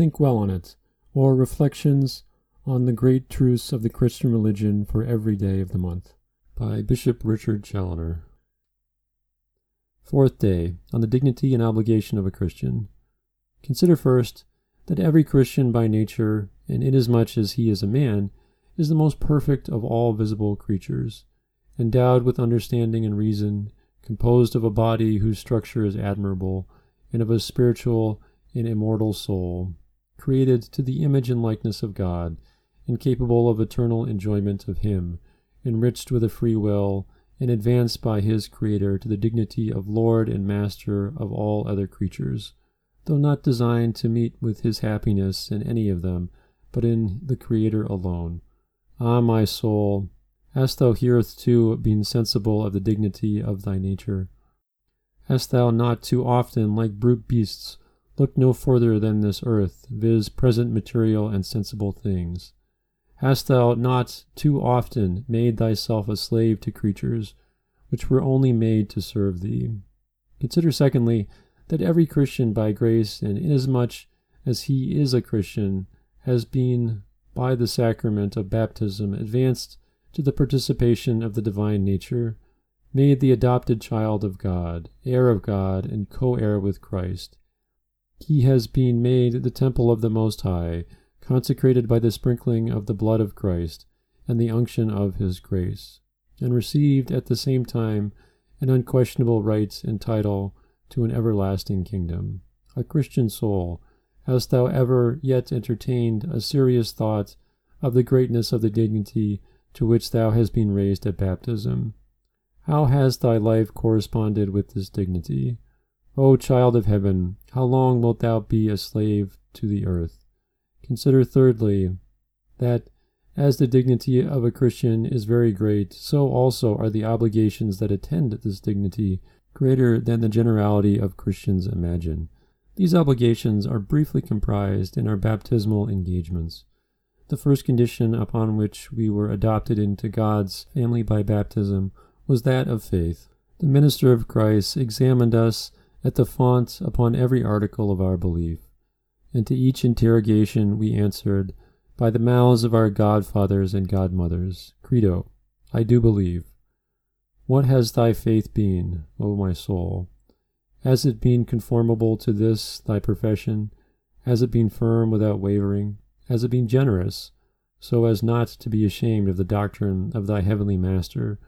think well on it, or Reflections on the Great Truths of the Christian Religion for Every Day of the Month by Bishop Richard Challoner. Fourth day, on the dignity and obligation of a Christian. Consider first that every Christian by nature, and inasmuch as he is a man, is the most perfect of all visible creatures, endowed with understanding and reason, composed of a body whose structure is admirable, and of a spiritual and immortal soul, created to the image and likeness of God, and capable of eternal enjoyment of Him, enriched with a free will, and advanced by his Creator to the dignity of Lord and Master of all other creatures, though not designed to meet with his happiness in any of them, but in the Creator alone. Ah, my soul, hast thou hitherto been sensible of the dignity of thy nature? Hast thou not too often, like brute beasts, looked no further than this earth, viz., present material and sensible things? Hast thou not too often made thyself a slave to creatures which were only made to serve thee? Consider, secondly, that every Christian by grace, and inasmuch as he is a Christian, has been, by the sacrament of baptism, advanced to the participation of the divine nature, made the adopted child of God, heir of God, and co heir with Christ. He has been made the temple of the Most High, consecrated by the sprinkling of the blood of Christ and the unction of his grace, and received at the same time an unquestionable right and title to an everlasting kingdom. A Christian soul, hast thou ever yet entertained a serious thought of the greatness of the dignity to which thou hast been raised at baptism? How has thy life corresponded with this dignity? O child of heaven, how long wilt thou be a slave to the earth? Consider thirdly, that as the dignity of a Christian is very great, so also are the obligations that attend this dignity greater than the generality of Christians imagine. These obligations are briefly comprised in our baptismal engagements. The first condition upon which we were adopted into God's family by baptism was that of faith. The minister of Christ examined us at the font upon every article of our belief, and to each interrogation we answered, By the mouths of our godfathers and godmothers, Credo, I do believe. What has thy faith been, O my soul? Has it been conformable to this thy profession? Has it been firm without wavering? Has it been generous, so as not to be ashamed of the doctrine of thy heavenly Master,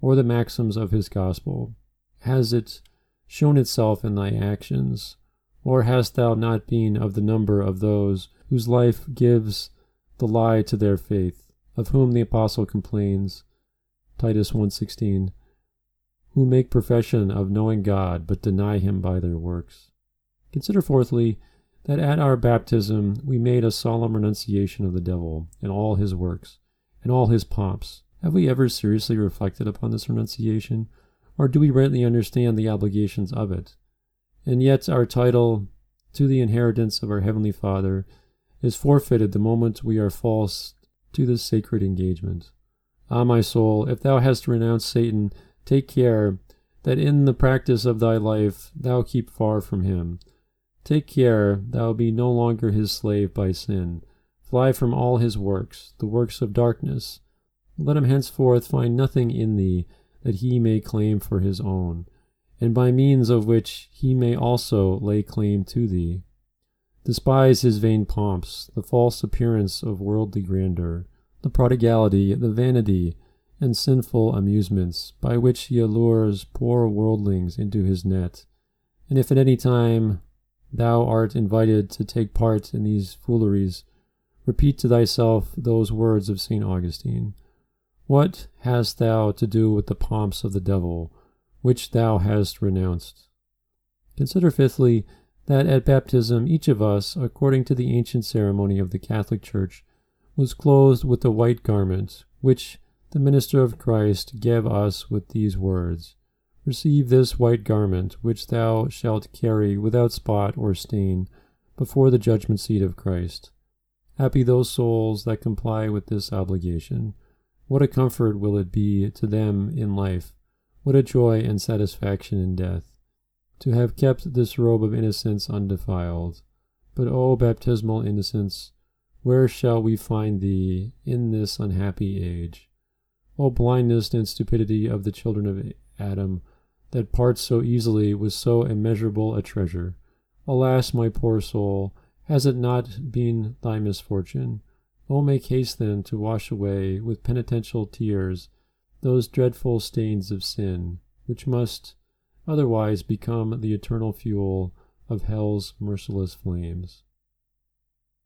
or the maxims of his gospel? Has it shown itself in thy actions? Or hast thou not been of the number of those whose life gives the lie to their faith, of whom the apostle complains, Titus 1.16, who make profession of knowing God, but deny him by their works? Consider fourthly, that at our baptism we made a solemn renunciation of the devil and all his works and all his pomps. Have we ever seriously reflected upon this renunciation, or do we rightly understand the obligations of it? And yet our title to the inheritance of our Heavenly Father is forfeited the moment we are false to this sacred engagement. Ah, my soul, if thou hast renounced Satan, take care that in the practice of thy life thou keep far from him Take care thou be no longer his slave by sin. Fly from all his works, the works of darkness. Let him henceforth find nothing in thee that he may claim for his own, and by means of which he may also lay claim to thee. Despise his vain pomps, the false appearance of worldly grandeur, the prodigality, the vanity, and sinful amusements by which he allures poor worldlings into his net. And if at any time thou art invited to take part in these fooleries, repeat to thyself those words of St. Augustine What hast thou to do with the pomps of the devil, which thou hast renounced? Consider, fifthly, that at baptism each of us, according to the ancient ceremony of the Catholic Church, was clothed with the white garment, which the minister of Christ gave us with these words Receive this white garment, which thou shalt carry without spot or stain before the judgment seat of Christ. Happy those souls that comply with this obligation. What a comfort will it be to them in life, what a joy and satisfaction in death, to have kept this robe of innocence undefiled. But, O baptismal innocence, where shall we find thee in this unhappy age? O blindness and stupidity of the children of Adam, that part so easily with so immeasurable a treasure! Alas, my poor soul, has it not been thy misfortune? O make haste then to wash away with penitential tears those dreadful stains of sin, which must otherwise become the eternal fuel of hell's merciless flames.